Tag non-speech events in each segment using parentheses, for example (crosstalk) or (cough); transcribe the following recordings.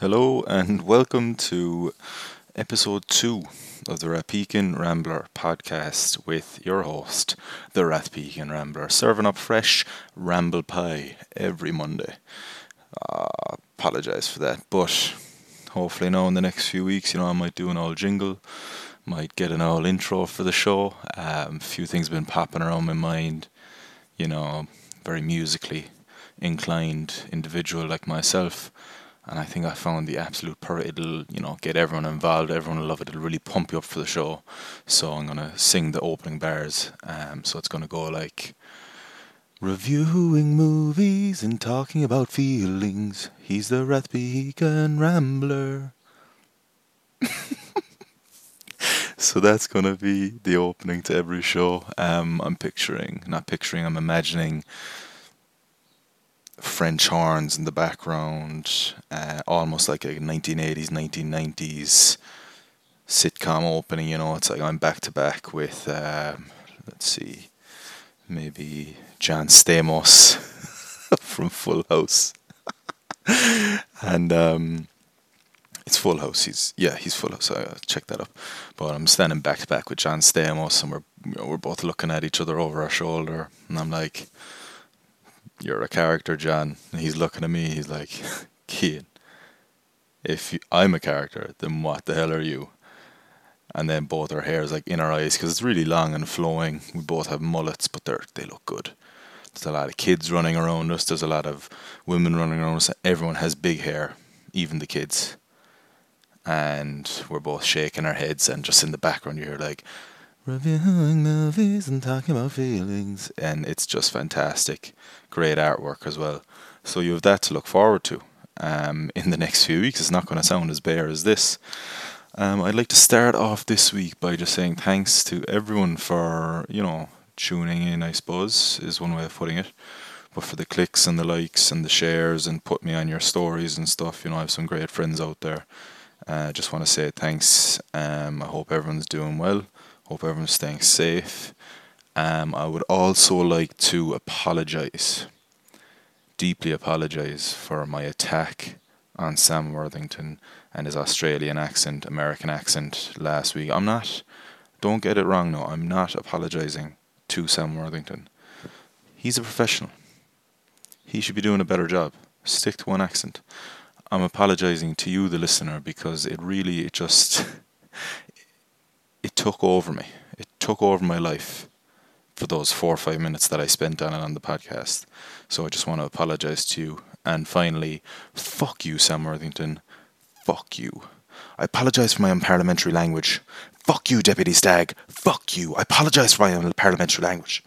Hello and welcome to episode two of the Rathpeacon Rambler podcast with your host, the Rathpeacon Rambler, serving up fresh ramble pie every Monday. Uh, apologize for that, but hopefully now in the next few weeks, you know, I might do an old jingle, might get an old intro for the show. Um, a few things have been popping around my mind, you know, very musically inclined individual like myself and I think I found the absolute per. It'll you know get everyone involved. Everyone will love it. It'll really pump you up for the show. So I'm gonna sing the opening bars. Um, so it's gonna go like. Reviewing movies and talking about feelings. He's the Rathpeacon Rambler. (laughs) so that's gonna be the opening to every show. Um, I'm picturing, not picturing, I'm imagining French horns in the background, uh, almost like a 1980s, 1990s sitcom opening. You know, it's like I'm back to back with, um, let's see, maybe John Stamos (laughs) from Full House, (laughs) and um, it's Full House. He's yeah, he's Full House. I check that up. But I'm standing back to back with John Stamos, and we're you know, we're both looking at each other over our shoulder, and I'm like you're a character, John. And he's looking at me. He's like, (laughs) kid, if I'm a character, then what the hell are you? And then both our hair is like in our eyes because it's really long and flowing. We both have mullets, but they they look good. There's a lot of kids running around us. There's a lot of women running around us. Everyone has big hair, even the kids. And we're both shaking our heads, and just in the background you hear like reviewing movies and talking about feelings, and it's just fantastic. Great artwork as well. So you have that to look forward to um, in the next few weeks. It's not going to sound as bare as this. Um, I'd like to start off this week by just saying thanks to everyone for you know tuning in. I suppose is one way of putting it. But for the clicks and the likes and the shares and put me on your stories and stuff, you know, I have some great friends out there. I uh, just want to say thanks. Um, I hope everyone's doing well. Hope everyone's staying safe. Um, I would also like to apologise, deeply apologise for my attack on Sam Worthington and his Australian accent, American accent last week. I'm not, don't get it wrong, no, I'm not apologising to Sam Worthington. He's a professional. He should be doing a better job. Stick to one accent. I'm apologising to you, the listener, because it really, it just, (laughs) it took over me. It took over my life for those four or five minutes that I spent on it on the podcast. So I just want to apologize to you. And finally, fuck you, Sam Worthington. Fuck you. I apologize for my unparliamentary language. Fuck you, Deputy Stagg. Fuck you. I apologize for my unparliamentary language.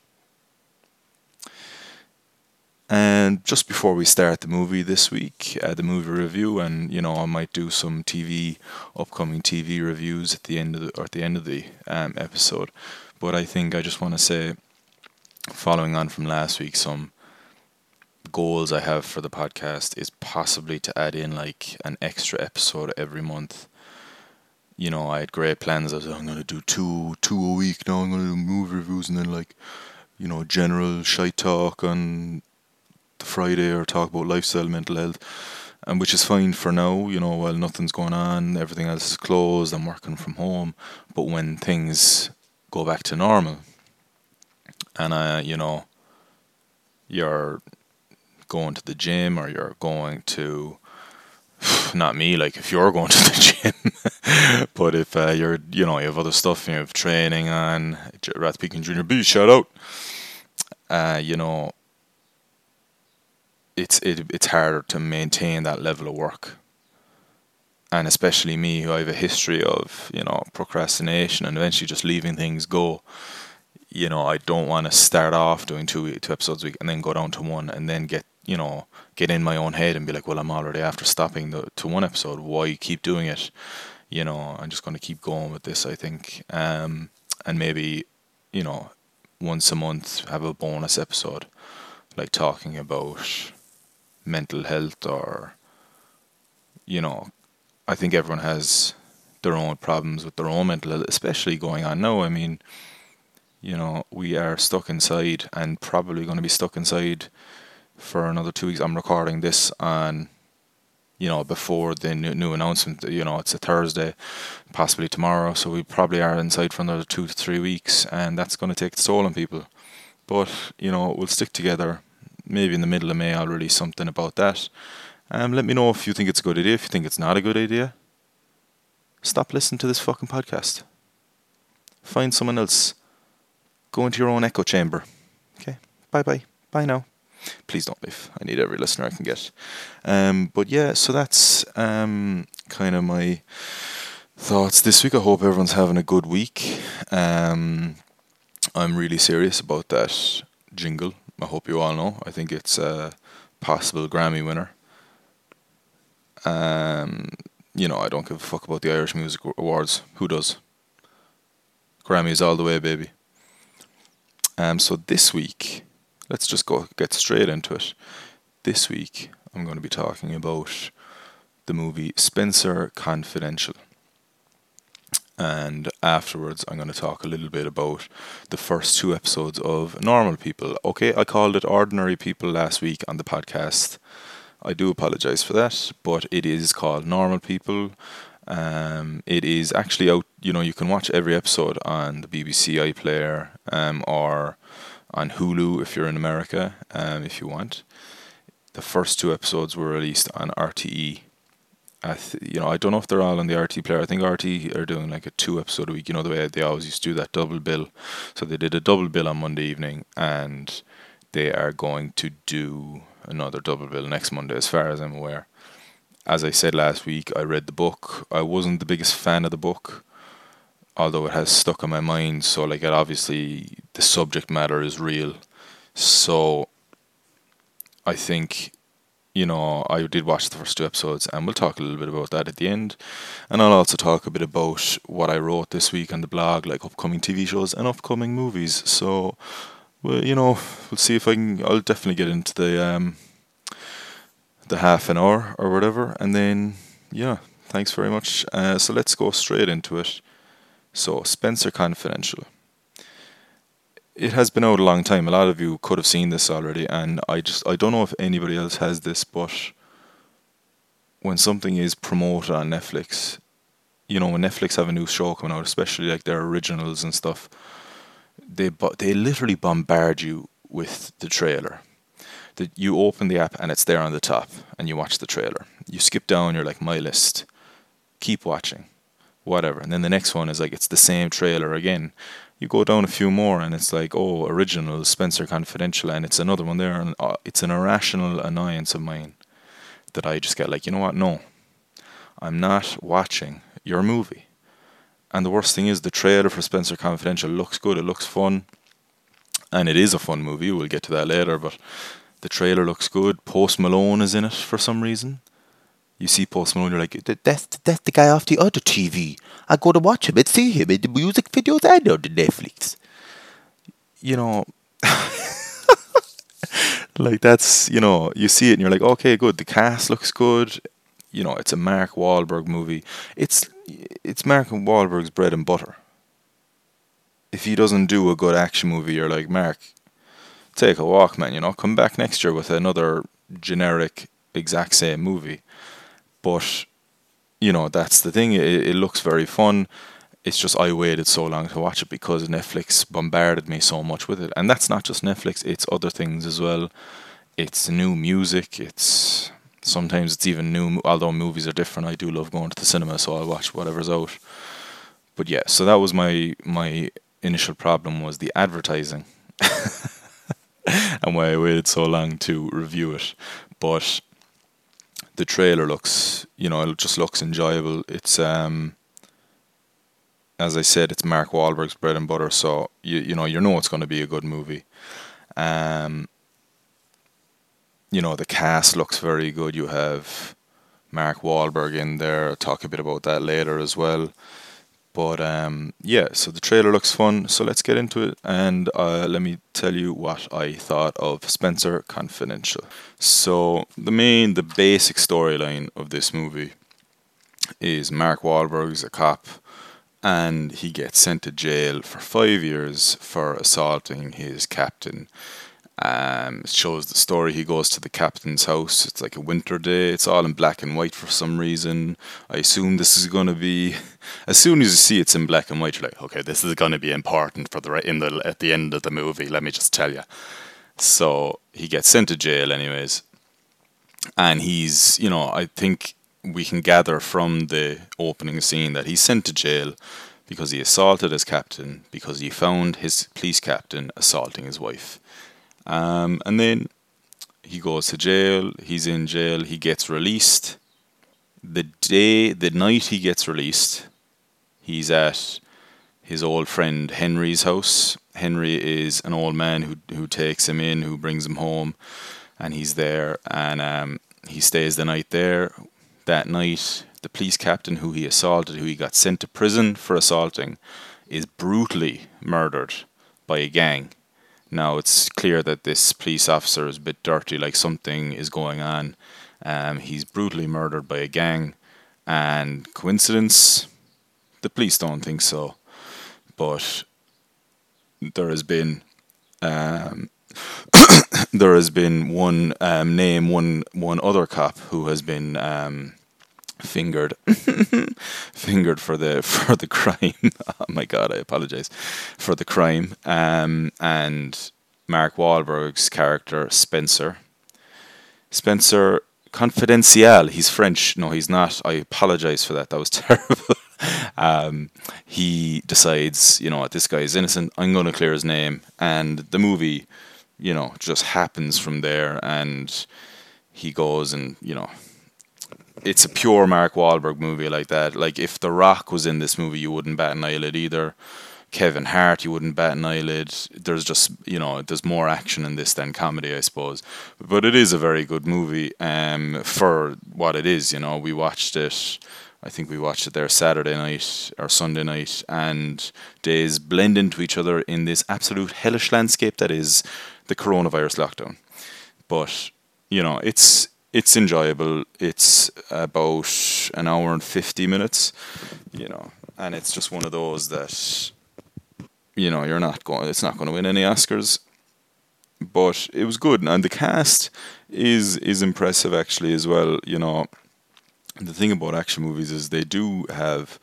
And just before we start the movie this week, uh, the movie review, and you know I might do some TV, upcoming TV reviews at the end of the or at the end of the um, episode. But I think I just want to say, following on from last week, some goals I have for the podcast is possibly to add in like an extra episode every month. You know, I had great plans. I was like, I'm gonna do two two a week now. I'm gonna do movie reviews and then like, you know, general shite talk on Friday or talk about lifestyle, mental health, and which is fine for now. You know, while nothing's going on, everything else is closed. I'm working from home, but when things go back to normal, and uh, you know, you're going to the gym or you're going to (sighs) not me like if you're going to the (laughs) gym but if uh, you're you know you have other stuff you have training on Rathpeacon Junior B shout out uh, you know it's it, it's harder to maintain that level of work. And especially me, who I have a history of, you know, procrastination and eventually just leaving things go. You know, I don't want to start off doing two two episodes a week and then go down to one and then get you know get in my own head and be like, well, I'm already after stopping the to one episode. Why keep doing it? You know, I'm just going to keep going with this. I think, um, and maybe, you know, once a month have a bonus episode, like talking about mental health or you know i think everyone has their own problems with their own mental health especially going on now i mean you know we are stuck inside and probably going to be stuck inside for another two weeks i'm recording this on you know, before the new, new announcement. You know, it's a Thursday, possibly tomorrow, so we probably are inside for another two to three weeks, and that's going to take its toll on people. But you know, we'll stick together. Maybe in the middle of May, I'll release something about that. Um, let me know if you think it's a good idea. If you think it's not a good idea, stop listening to this fucking podcast. Find someone else. Go into your own echo chamber. Okay. Bye bye. Bye now. Please don't leave. I need every listener I can get. Um, but yeah, so that's um, kind of my thoughts this week. I hope everyone's having a good week. Um, I'm really serious about that jingle. I hope you all know. I think it's a possible Grammy winner. Um, you know, I don't give a fuck about the Irish Music Awards. Who does? Grammys all the way, baby. Um, so this week, let's just go get straight into it. This week, I'm going to be talking about the movie Spenser Confidential. And afterwards, I'm going to talk a little bit about the first two episodes of Normal People. Okay, I called it Ordinary People last week on the podcast. I do apologize for that, but it is called Normal People. Um, it is actually out. You know, you can watch every episode on the BBC iPlayer um, or on Hulu if you're in America, um, if you want. The first two episodes were released on RTE. I th- you know, I don't know if they're all on the RT player. I think RT are doing like a two episode a week. You know the way they always used to do that double bill. So they did a double bill on Monday evening, and they are going to do another double bill next Monday, as far as I'm aware as I said last week, I read the book. I wasn't the biggest fan of the book, although it has stuck in my mind. So, like, it obviously the subject matter is real. So, I think, you know, I did watch the first two episodes, and we'll talk a little bit about that at the end. And I'll also talk a bit about what I wrote this week on the blog, like upcoming TV shows and upcoming movies. So, well, you know, we'll see if I can. I'll definitely get into the um, the half an hour or whatever, and then yeah, thanks very much. Uh, so let's go straight into it. So Spenser Confidential. It has been out a long time. A lot of you could have seen this already, and I just I don't know if anybody else has this, but when something is promoted on Netflix, you know, when Netflix have a new show coming out, especially like their originals and stuff, they but they literally bombard you with the trailer that you open the app and it's there on the top and you watch the trailer. You skip down, you're like, my list. Keep watching. Whatever. And then the next one is like, it's the same trailer again. You go down a few more and it's like, oh, original, Spenser Confidential, and it's another one there. And uh, it's an irrational annoyance of mine that I just get like, you know what? No. I'm not watching your movie. And the worst thing is, the trailer for Spenser Confidential looks good. It looks fun. And it is a fun movie. We'll get to that later. But the trailer looks good. Post Malone is in it for some reason. You see Post Malone, you're like, that's, that's the guy off the other TV. I go to watch him and see him in the music videos and on the Netflix. You know, (laughs) like that's, you know, you see it and you're like, okay, good. The cast looks good. You know, it's a Mark Wahlberg movie. It's it's Mark Wahlberg's bread and butter. If he doesn't do a good action movie, you're like, Mark, take a walk, man. You know, come back next year with another generic, exact same movie. But you know, that's the thing. It, it looks very fun. It's just I waited so long to watch it because Netflix bombarded me so much with it, and that's not just Netflix. It's other things as well. It's new music. It's sometimes it's even new. Although movies are different, I do love going to the cinema, so I'll watch whatever's out. But yeah, so that was my my initial problem was the advertising. (laughs) and why I waited so long to review it. But the trailer looks, you know, it just looks enjoyable. It's um, as I said, it's Mark Wahlberg's bread and butter, so you you know you know it's going to be a good movie. Um, you know the cast looks very good. You have Mark Wahlberg in there. I'll talk a bit about that later as well. But um, yeah, so the trailer looks fun. So let's get into it and uh, let me tell you what I thought of Spenser Confidential. So the main, the basic storyline of this movie is Mark Wahlberg's a cop and he gets sent to jail for five years for assaulting his captain. Um, it shows the story. He goes to the captain's house. It's like a winter day. It's all in black and white for some reason. I assume this is going to be. (laughs) As soon as you see it's in black and white, you're like, okay, this is going to be important for the in the at the end of the movie. Let me just tell you. So he gets sent to jail, anyways, and he's you know I think we can gather from the opening scene that he's sent to jail because he assaulted his captain because he found his police captain assaulting his wife um, and then he goes to jail. He's in jail. He gets released. The day, the night he gets released, he's at his old friend Henry's house. Henry is an old man who who takes him in, who brings him home, and he's there. And um, he stays the night there. That night, the police captain who he assaulted, who he got sent to prison for assaulting, is brutally murdered by a gang now it's clear that this police officer is a bit dirty, like something is going on. Um, he's brutally murdered by a gang, and coincidence? The police don't think so, but there has been um, (coughs) there has been one um, name, one one other cop who has been um, fingered (laughs) fingered for the (laughs) for the crime. (laughs) oh my god, I apologize for the crime. Um, and Mark Wahlberg's character Spenser. Spenser Confidential. He's French. No, he's not. I apologize for that. That was terrible. um, he decides, you know what, this guy is innocent. I'm going to clear his name, and the movie, you know, just happens from there. And he goes and you know it's a pure Mark Wahlberg movie like that. Like if The Rock was in this movie, you wouldn't bat an eyelid either. Kevin Hart, you wouldn't bat an eyelid. There's just you know there's more action in this than comedy, I suppose. But it is a very good movie um, for what it is. You know, we watched it. I think we watched it there Saturday night or Sunday night, and days blend into each other in this absolute hellish landscape that is the coronavirus lockdown. But you know, it's it's enjoyable. It's about an hour and 50 minutes, you know, and it's just one of those that, you know, you're not going, it's not going to win any Oscars, but it was good. And the cast is, is impressive actually as well, you know. The thing about action movies is they do have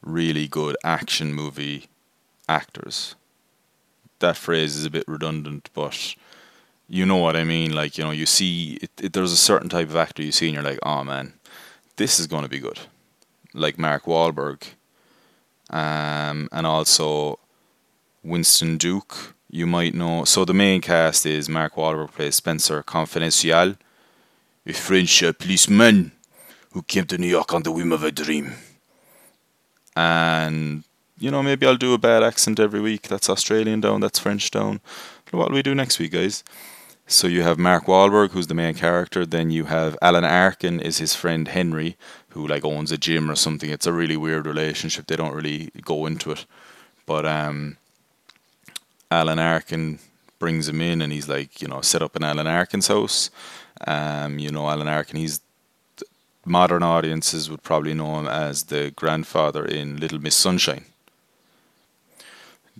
really good action movie actors. That phrase is a bit redundant, but you know what I mean. Like you know, you see, it, it, there's a certain type of actor you see, and you're like, oh man, this is going to be good. Like Mark Wahlberg, um, and also Winston Duke. You might know. So the main cast is Mark Wahlberg plays Spenser Confidential, a French uh, policeman who came to New York on the whim of a dream. And you know, maybe I'll do a bad accent every week. That's Australian down. That's French down. What will we do next week, guys? So you have Mark Wahlberg, who's the main character. Then you have Alan Arkin, is his friend Henry, who like owns a gym or something. It's a really weird relationship. They don't really go into it, but um, Alan Arkin brings him in, and he's like, you know, set up in Alan Arkin's house. Um, you know, Alan Arkin. He's modern audiences would probably know him as the grandfather in Little Miss Sunshine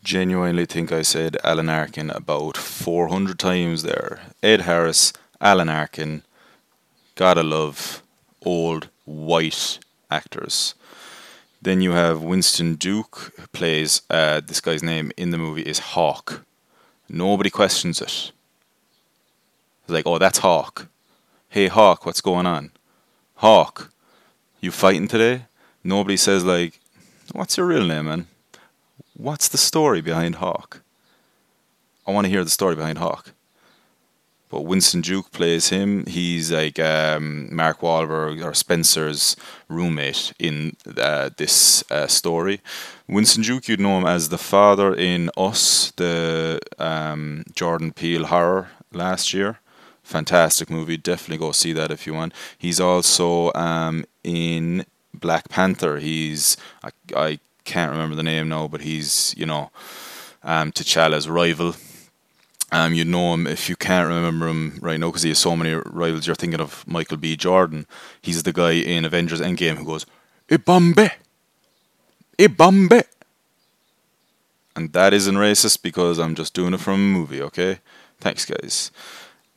genuinely think I said Alan Arkin about 400 times there. Ed Harris, Alan Arkin, gotta love old white actors. Then you have Winston Duke, who plays uh, this guy's name in the movie is Hawk. Nobody questions it. It's like, oh, that's Hawk. Hey, Hawk, what's going on? Hawk, you fighting today? Nobody says like, what's your real name, man? What's the story behind Hawk? I want to hear the story behind Hawk. But Winston Duke plays him. He's like um, Mark Wahlberg or Spenser's roommate in uh, this uh, story. Winston Duke, you'd know him as the father in Us, the um, Jordan Peele horror last year. Fantastic movie. Definitely go see that if you want. He's also um, in Black Panther. He's I, I can't remember the name now, but he's you know um, T'Challa's rival. Um, you know him if you can't remember him right now because he has so many rivals. You're thinking of Michael B. Jordan. He's the guy in Avengers Endgame who goes, "Ibambe, Ibambe," and that isn't racist because I'm just doing it from a movie. Okay, Thanks, guys.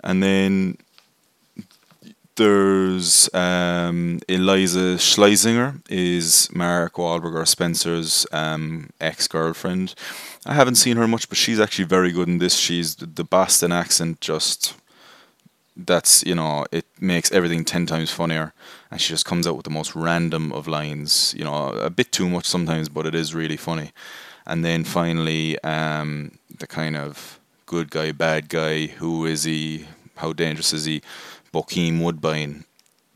And then there's um, Iliza Shlesinger is Mark Wahlberg or Spenser's um, ex-girlfriend. I haven't seen her much, but she's actually very good in this. She's the Boston accent just that's you know it makes everything 10 times funnier and she just comes out with the most random of lines you know a bit too much sometimes but it is really funny and then finally um, the kind of good guy bad guy who is he how dangerous is he Bokeem Woodbine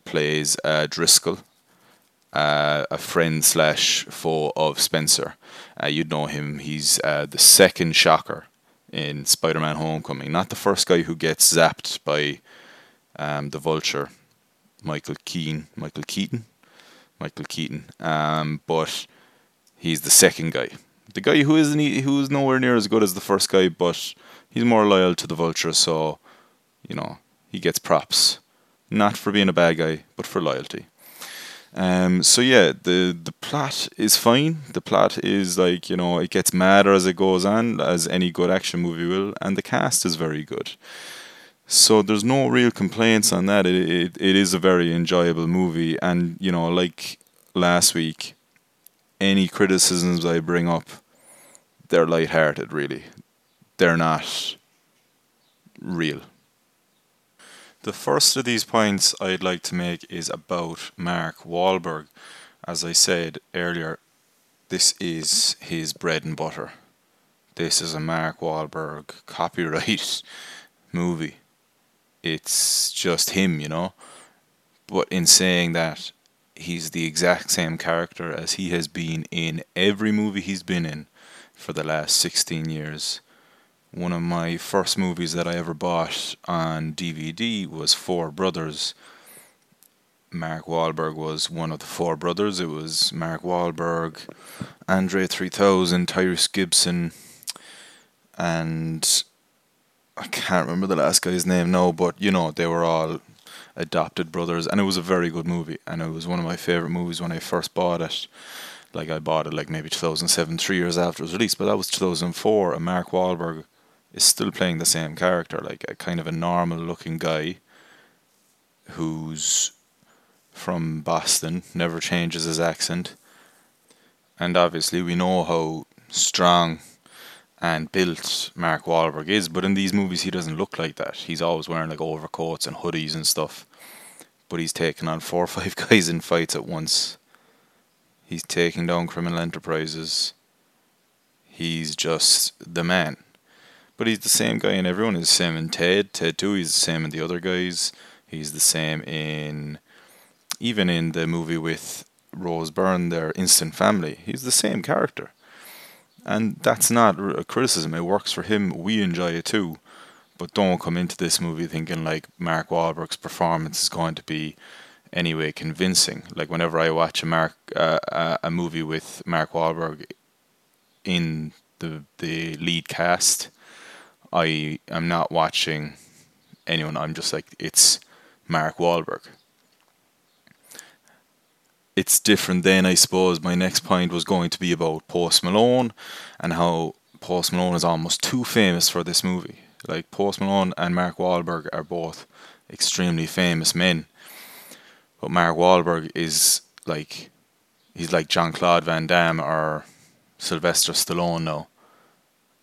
plays uh, Driscoll uh, a friend slash foe of Spenser. Uh, you'd know him. He's uh, the second shocker in Spider-Man: Homecoming. Not the first guy who gets zapped by um, the Vulture, Michael Keaton, Michael Keaton, Michael Keaton. Um, but he's the second guy, the guy who isn't who is nowhere near as good as the first guy, but he's more loyal to the Vulture, so you know he gets props, not for being a bad guy, but for loyalty. Um, so yeah, the the plot is fine. The plot is like you know it gets madder as it goes on, as any good action movie will, and the cast is very good. So there's no real complaints on that. It it, it is a very enjoyable movie, and you know like last week, any criticisms I bring up, they're light-hearted. Really, they're not real. The first of these points I'd like to make is about Mark Wahlberg. As I said earlier, this is his bread and butter. This is a Mark Wahlberg copyright (laughs) movie. It's just him, you know. But in saying that, he's the exact same character as he has been in every movie he's been in for the last 16 years one of my first movies that I ever bought on DVD was Four Brothers. Mark Wahlberg was one of the four brothers. It was Mark Wahlberg, Andre 3000, Tyrese Gibson, and I can't remember the last guy's name now, but you know, they were all adopted brothers, and it was a very good movie, and it was one of my favorite movies when I first bought it. Like I bought it like maybe 2007, three years after it was released, but that was 2004, and Mark Wahlberg is still playing the same character, like a kind of a normal looking guy who's from Boston, never changes his accent. And obviously, we know how strong and built Mark Wahlberg is, but in these movies, he doesn't look like that. He's always wearing like overcoats and hoodies and stuff. But he's taking on four or five (laughs) guys in fights at once. He's taking down criminal enterprises. He's just the man. But he's the same guy in everyone. He's the same in Ted. Ted too. He's the same in the other guys. He's the same in even in the movie with Rose Byrne, their instant family. He's the same character. And that's not a criticism. It works for him. We enjoy it too. But don't come into this movie thinking like Mark Wahlberg's performance is going to be anyway convincing. Like whenever I watch a Mark uh, a movie with Mark Wahlberg in the the lead cast, I am not watching anyone. I'm just like it's Mark Wahlberg. It's different then, I suppose. My next point was going to be about Post Malone and how Post Malone is almost too famous for this movie. Like Post Malone and Mark Wahlberg are both extremely famous men, but Mark Wahlberg is like he's like Jean Claude Van Damme or Sylvester Stallone now,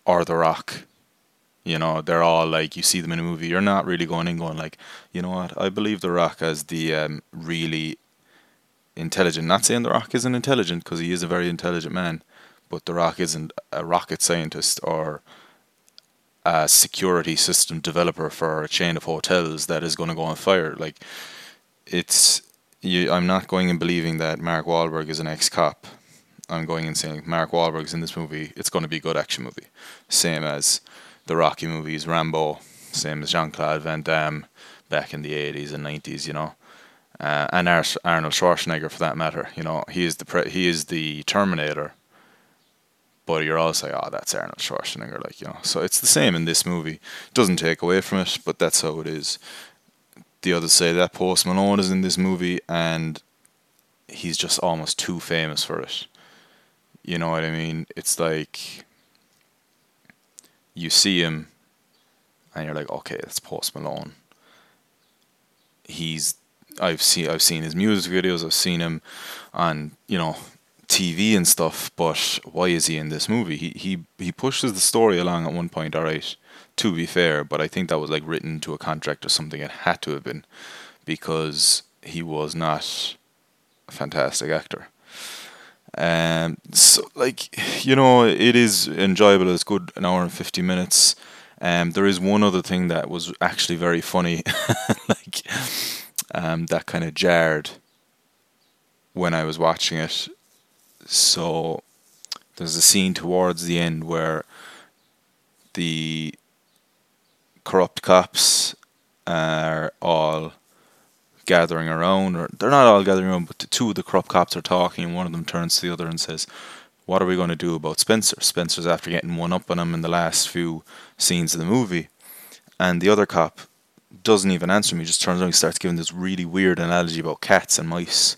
or The Rock you know, they're all like you see them in a movie. You're not really going in going like, you know what? I believe The Rock as the um, really intelligent. Not saying The Rock isn't intelligent because he is a very intelligent man, but The Rock isn't a rocket scientist or a security system developer for a chain of hotels that is going to go on fire. Like, it's you. I'm not going and believing that Mark Wahlberg is an ex-cop. I'm going and saying Mark Wahlberg's in this movie. It's going to be a good action movie, same as the Rocky movies, Rambo, same as Jean Claude Van Damme back in the 80s and 90s, you know. Uh, and Ar- Arnold Schwarzenegger for that matter, you know, he is the pre- he is the Terminator. But you're also like, oh, that's Arnold Schwarzenegger, like you know. So it's the same in this movie. Doesn't take away from it, but that's how it is. The others say that Post Malone is in this movie, and he's just almost too famous for it. You know what I mean? It's like you see him and you're like, okay, it's Post Malone. He's I've seen I've seen his music videos. I've seen him on you know TV and stuff. But why is he in this movie? He he he pushes the story along at one point. All right, to be fair, but I think that was like written to a contract or something. It had to have been because he was not a fantastic actor. Um, so like you know, it is enjoyable. It's good, an hour and fifty minutes. Um, there is one other thing that was actually very funny, (laughs) like um, that kind of jarred when I was watching it. So there's a scene towards the end where the corrupt cops are all gathering around, or they're not all gathering around, but the two of the corrupt cops are talking, and one of them turns to the other and says, What are we going to do about Spenser? Spenser's after getting one up on him in the last few scenes of the movie. And the other cop doesn't even answer me, just turns around and starts giving this really weird analogy about cats and mice.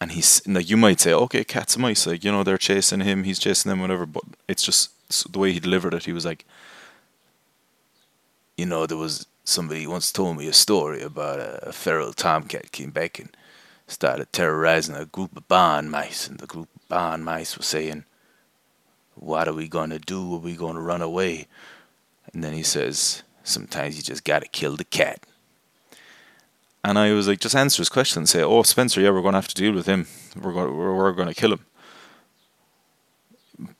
And he's like, you might say, okay, cats and mice, like, you know, they're chasing him, he's chasing them, whatever, but it's just the way he delivered it. He was like, you know, there was somebody once told me a story about a, feral tomcat came back and started terrorizing a group of barn mice, and the group of barn mice were saying, What are we going to do? Are we going to run away? And then he says, Sometimes you just got to kill the cat. And I was like, just answer his question and say, Oh, Spenser, yeah, we're going to have to deal with him. We're going, we're, we're going to kill him.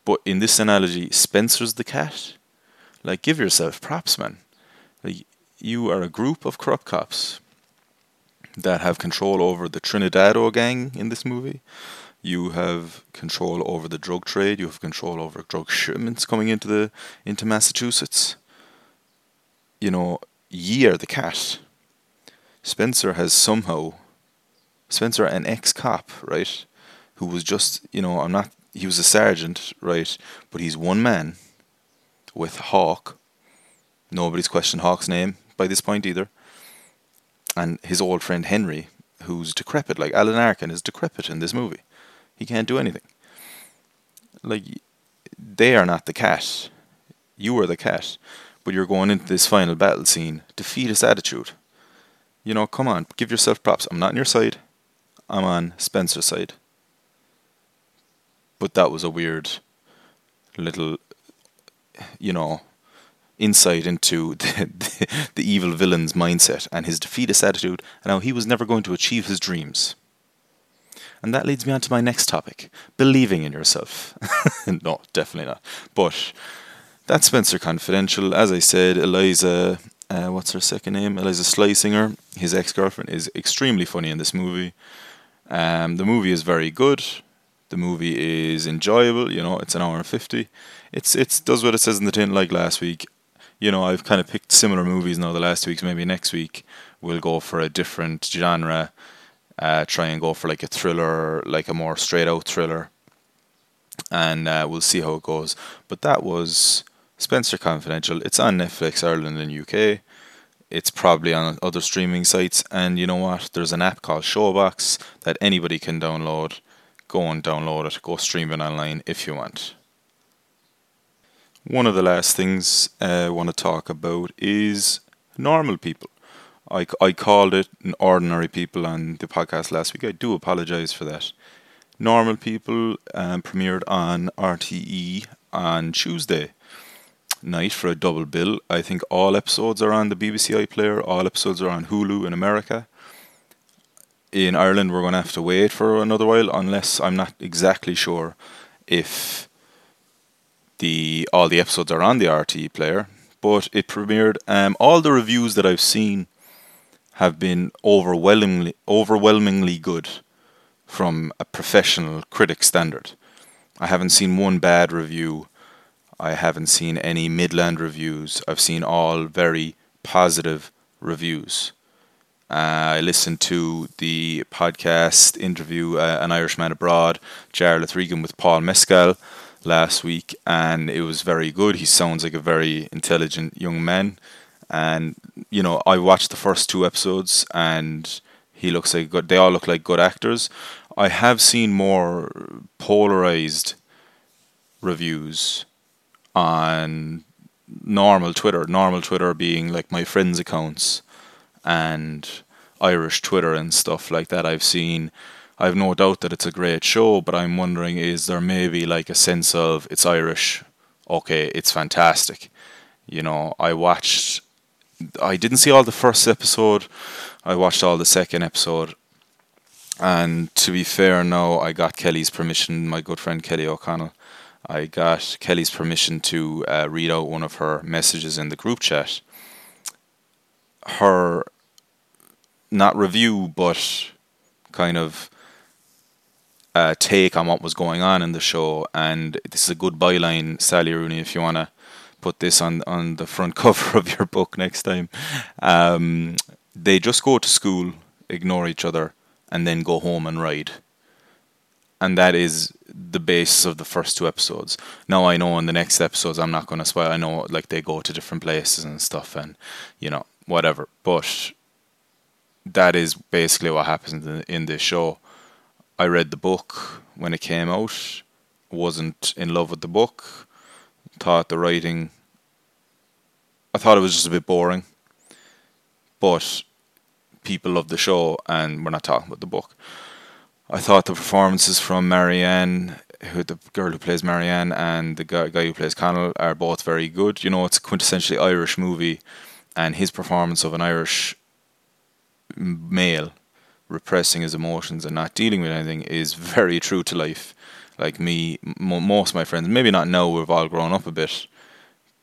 But in this analogy, Spenser's the cat. Like, give yourself props, man. Like, you are a group of corrupt cops that have control over the Trinidado gang in this movie. You have control over the drug trade. You have control over drug shipments coming into the into Massachusetts. You know, ye are the cat. Spenser has somehow, Spenser, an ex-cop, right, who was just, you know, I'm not. He was a sergeant, right, but he's one man with Hawk. Nobody's questioned Hawk's name by this point either. And his old friend Henry, who's decrepit, like Alan Arkin is decrepit in this movie. He can't do anything. Like, they are not the cat. You are the cat. But you're going into this final battle scene, defeatist attitude. You know, come on, give yourself props. I'm not on your side. I'm on Spenser's side. But that was a weird little, you know, insight into the, (laughs) the, the, evil villain's mindset and his defeatist attitude and how he was never going to achieve his dreams. And that leads me on to my next topic believing in yourself. (laughs) no, definitely not. But that's Spenser Confidential. As I said, Eliza, uh, what's her second name? Iliza Shlesinger, his ex girlfriend, is extremely funny in this movie. Um, the movie is very good. The movie is enjoyable. You know, it's an hour and fifty. It's it's does what it says in the tin, like last week you know, I've kind of picked similar movies now the last weeks. Maybe next week we'll go for a different genre. Uh, try and go for like a thriller, like a more straight out thriller, and uh, we'll see how it goes. But that was Spenser Confidential. It's on Netflix Ireland and UK. It's probably on other streaming sites, and you know what? There's an app called Showbox that anybody can download. Go and download it. Go stream it online if you want. One of the last things I want to talk about is normal people. I, I called it ordinary people on the podcast last week. I do apologize for that. Normal People um, premiered on RTE on Tuesday night for a double bill. I think all episodes are on the BBC iPlayer, all episodes are on Hulu in America. In Ireland, we're going to have to wait for another while, unless I'm not exactly sure if the all the episodes are on the RTE player, but it premiered. Um, all the reviews that I've seen have been overwhelmingly overwhelmingly good from a professional critic standard. I haven't seen one bad review. I haven't seen any Midland reviews. I've seen all very positive reviews. Uh, I listened to the podcast interview, uh, An Irishman Abroad, Jarlath Regan with Paul Mescal last week, and it was very good. He sounds like a very intelligent young man, and you know I watched the first two episodes, and he looks like good. They all look like good actors. I have seen more polarized reviews on normal Twitter. Normal Twitter being like my friends' accounts and Irish Twitter and stuff like that. I've seen. I've no doubt that it's a great show, but I'm wondering is there maybe like a sense of it's Irish, okay, it's fantastic. You know, I watched. I didn't see all the first episode. I watched all the second episode. And to be fair, now I got Kelly's permission, my good friend Kelly O'Connell. I got Kelly's permission to uh, read out one of her messages in the group chat. Her, not review, but kind of uh, take on what was going on in the show. And this is a good byline, Sally Rooney, if you want to put this on, on the front (laughs) cover of your book next time. Um, they just go to school, ignore each other, and then go home and ride. And that is the basis of the first two episodes. Now I know in the next episodes I'm not going to spoil. I know like they go to different places and stuff, and you know whatever. But that is basically what happens in, in this show. I read the book when it came out. Wasn't in love with the book. Thought the writing. I thought it was just a bit boring. But people love the show, and we're not talking about the book. I thought the performances from Marianne, who the girl who plays Marianne, and the guy, guy who plays Connell are both very good. You know, it's a quintessentially Irish movie, and his performance of an Irish male repressing his emotions and not dealing with anything is very true to life. Like me, m- most of my friends, maybe not now, we've all grown up a bit,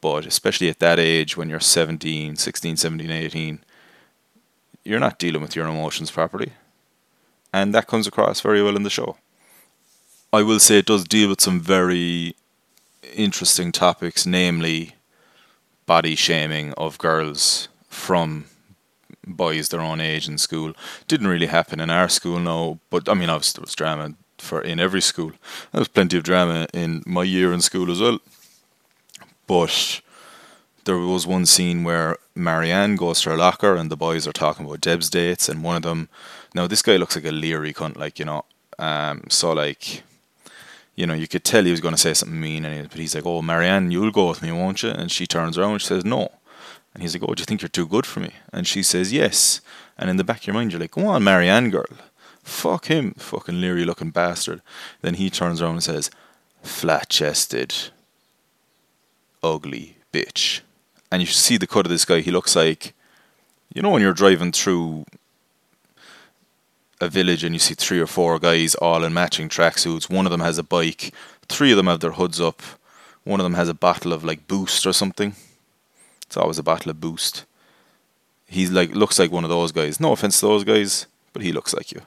but especially at that age when you're 17, 16, 17, 18, you're not dealing with your emotions properly. And that comes across very well in the show. I will say it does deal with some very interesting topics, namely body shaming of girls from boys their own age in school. Didn't really happen in our school, no. But I mean, obviously there was drama for in every school. There was plenty of drama in my year in school as well. But there was one scene where Marianne goes to her locker and the boys are talking about Deb's dates, and one of them, now this guy looks like a leery cunt, like you know, um, so like, you know, you could tell he was going to say something mean, and he, but he's like, "Oh, Marianne, you'll go with me, won't you?" And she turns around and she says, "No," and he's like, "Oh, do you think you're too good for me?" And she says, "Yes," and in the back of your mind, you're like, "Go on, Marianne, girl." Fuck him, fucking leery looking bastard. Then he turns around and says, flat chested, ugly bitch and you see the cut of this guy. He looks like, you know, when you're driving through a village and you see three or four guys all in matching tracksuits. One of them has a bike. Three of them have their hoods up. One of them has a bottle of like Boost or something. It's always a battle of Boost. He's like looks like one of those guys. No offense to those guys, but he looks like you.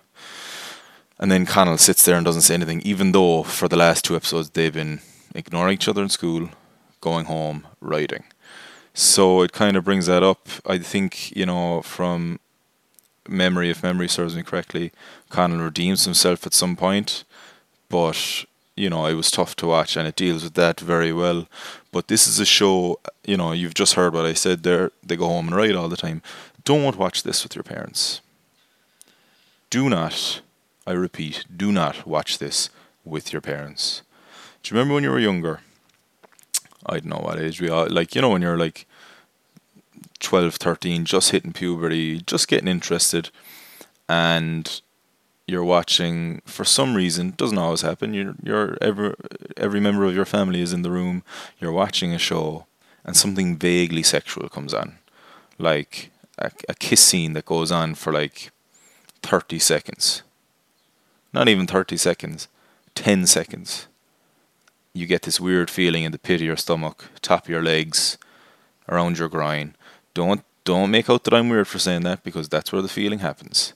And then Connell sits there and doesn't say anything, even though for the last two episodes they've been ignoring each other in school, going home, writing. So it kind of brings that up. I think, you know, from memory, if memory serves me correctly, Connell redeems himself at some point, but you know, it was tough to watch and it deals with that very well. But this is a show, you know, you've just heard what I said there. They go home and write all the time. Don't watch this with your parents. Do not, I repeat, do not watch this with your parents. Do you remember when you were younger? I don't know what age we are. Like, you know, when you're like 12, 13, just hitting puberty, just getting interested, and you're watching for some reason doesn't always happen. You're you're every every member of your family is in the room you're watching a show and something vaguely sexual comes on. Like a, a kiss scene that goes on for like 30 seconds. Not even 30 seconds 10 seconds. You get this weird feeling in the pit of your stomach top of your legs around your groin. Don't don't make out that I'm weird for saying that because that's where the feeling happens.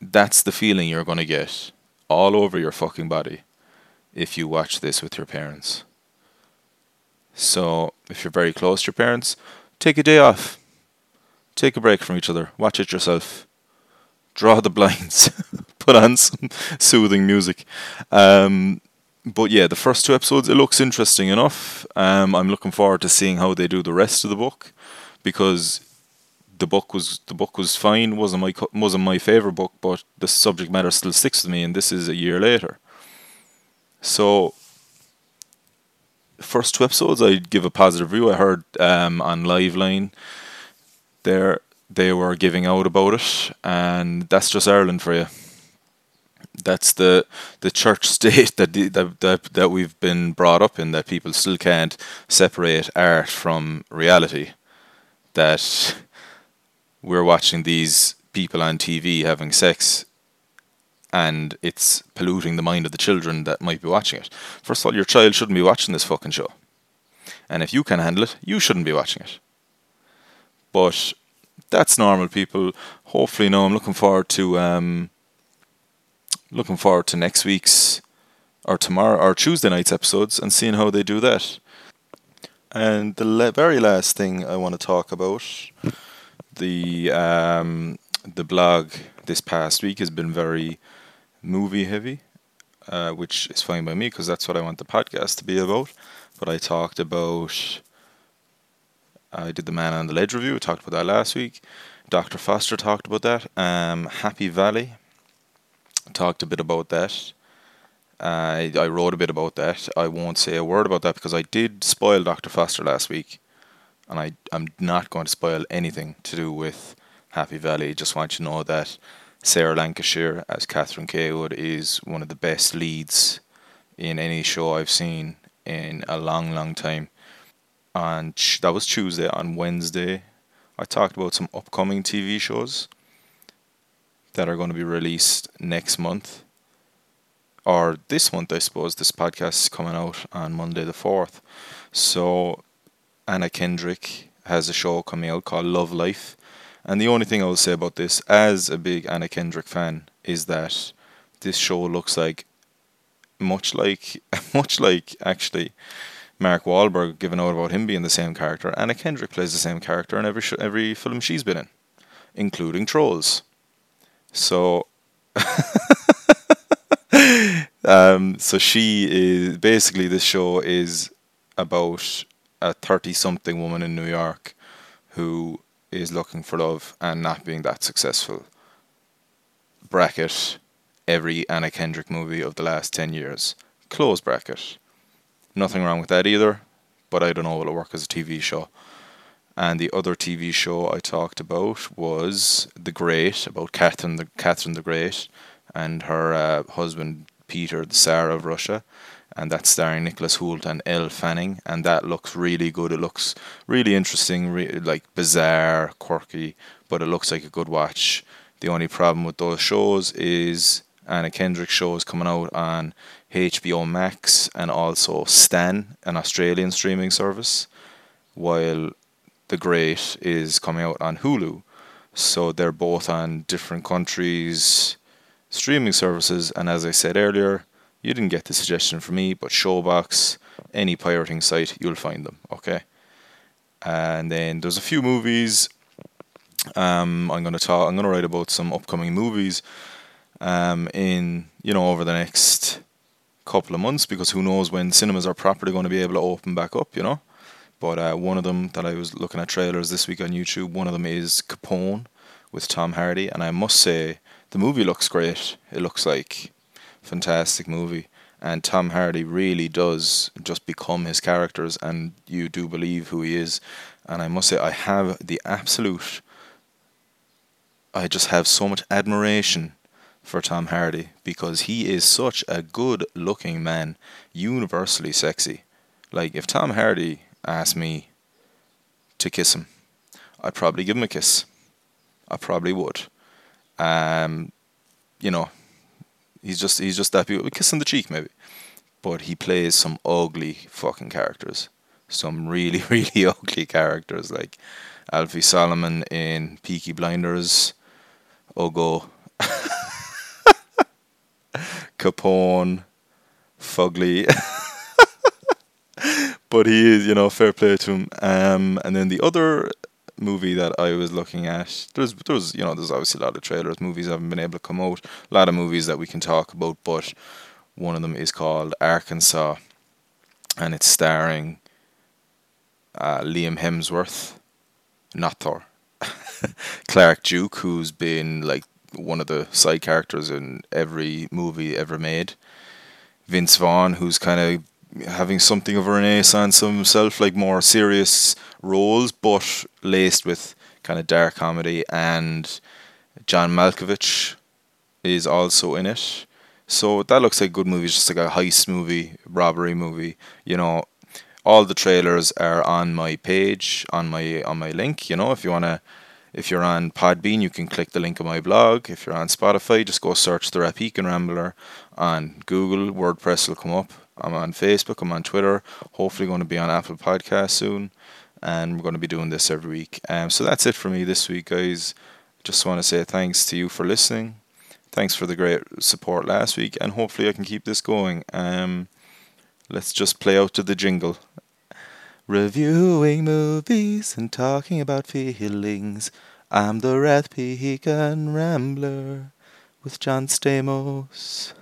That's the feeling you're going to get all over your fucking body if you watch this with your parents. So, if you're very close to your parents, take a day off. Take a break from each other. Watch it yourself. Draw the (laughs) blinds. Put on some soothing music. Um, but yeah, the first two episodes it looks interesting enough. Um, I'm looking forward to seeing how they do the rest of the book because the book was the book was fine. wasn't my wasn't my favorite book, but the subject matter still sticks with me, and this is a year later. So first two episodes, I'd give a positive review. I heard um, on Liveline there they were giving out about it, and that's just Ireland for you. That's the the church (laughs) state that that that, that we've been brought up in. That people still can't separate art from reality. That we're watching these people on TV having sex and it's polluting the mind of the children that might be watching it. First of all, your child shouldn't be watching this fucking show. And if you can handle it, you shouldn't be watching it. But that's normal, people. Hopefully, no, I'm looking forward to um, looking forward to next week's or tomorrow or Tuesday night's episodes and seeing how they do that. And the le- very last thing I want to talk about the um, the blog this past week has been very movie heavy, uh, which is fine by me because that's what I want the podcast to be about. But I talked about, I did the Man on the Ledge review. We talked about that last week. Dr. Foster talked about that. Um, Happy Valley talked a bit about that. Uh, I wrote a bit about that. I won't say a word about that because I did spoil Dr. Foster last week, and I I'm not going to spoil anything to do with Happy Valley. Just want you to know that Sarah Lancashire as Catherine Cawood is one of the best leads in any show I've seen in a long, long time. And that was Tuesday. On Wednesday, I talked about some upcoming TV shows that are going to be released next month. Or this month, I suppose. This podcast is coming out on Monday the 4th. So, Anna Kendrick has a show coming out called Love Life and the only thing I will say about this, as a big Anna Kendrick fan, is that this show looks like much like (laughs) much like actually Mark Wahlberg giving out about him being the same character. Anna Kendrick plays the same character in every sh- every film she's been in, including Trolls. So. (laughs) um, so she is basically this show is about a 30 something woman in New York who is looking for love and not being that successful. Bracket every Anna Kendrick movie of the last 10 years. Close bracket. Nothing wrong with that either, but I don't know will it work as a TV show. And the other TV show I talked about was The Great, about Catherine the, Catherine the Great and her uh, husband Peter, the Tsar of Russia and that's starring Nicholas Hoult and Elle Fanning, and that looks really good. It looks really interesting, re- like bizarre, quirky, but it looks like a good watch. The only problem with those shows is Anna Kendrick show is coming out on HBO Max and also Stan, an Australian streaming service, while The Great is coming out on Hulu. So they're both on different countries' streaming services, and as I said earlier, you didn't get the suggestion from me, but Showbox, any pirating site, you'll find them. Okay. And then there's a few movies. Um, I'm gonna talk. I'm gonna write about some upcoming movies. Um, in you know over the next couple of months because who knows when cinemas are properly going to be able to open back up. You know. But uh, one of them that I was looking at trailers this week on YouTube, one of them is Capone with Tom Hardy, and I must say the movie looks great. It looks like fantastic movie. And Tom Hardy really does just become his characters, and you do believe who he is. And I must say, I have the absolute. I just have so much admiration for Tom Hardy because he is such a good looking man, universally sexy. Like, if Tom Hardy asked me to kiss him, I'd probably give him a kiss. I probably would. Um, you know, He's just he's just that beautiful. Kiss on the cheek maybe, but he plays some ugly fucking characters. Some really (laughs) really ugly characters like Alfie Solomon in Peaky Blinders, Ogo, (laughs) Capone, Fugly. (laughs) but he is, you know, fair play to him. Um, and then the other movie that I was looking at. There's there's you know there's obviously a lot of trailers. Movies haven't been able to come out. A lot of movies that we can talk about, but one of them is called Arkansas, and it's starring uh, Liam Hemsworth, not Thor, (laughs) Clark Duke, who's been like one of the side characters in every movie ever made. Vince Vaughn, who's kind of having something of a renaissance himself, like more serious roles, but laced with kind of dark comedy. And John Malkovich is also in it. So that looks like a good movie, just like a heist movie, robbery movie. You know, all the trailers are on my page, on my on my link. You know, if you wanna, if you're on Podbean, you can click the link of my blog. If you're on Spotify, just go search the Rappeakin Rambler on Google. WordPress will come up. I'm on Facebook. I'm on Twitter. Hopefully, going to be on Apple Podcast soon, and we're going to be doing this every week. Um, so that's it for me this week, guys. Just want to say thanks to you for listening. Thanks for the great support last week, and hopefully, I can keep this going. Um, let's just play out to the jingle. Reviewing movies and talking about feelings. I'm the Rappeakin Rambler with John Stamos.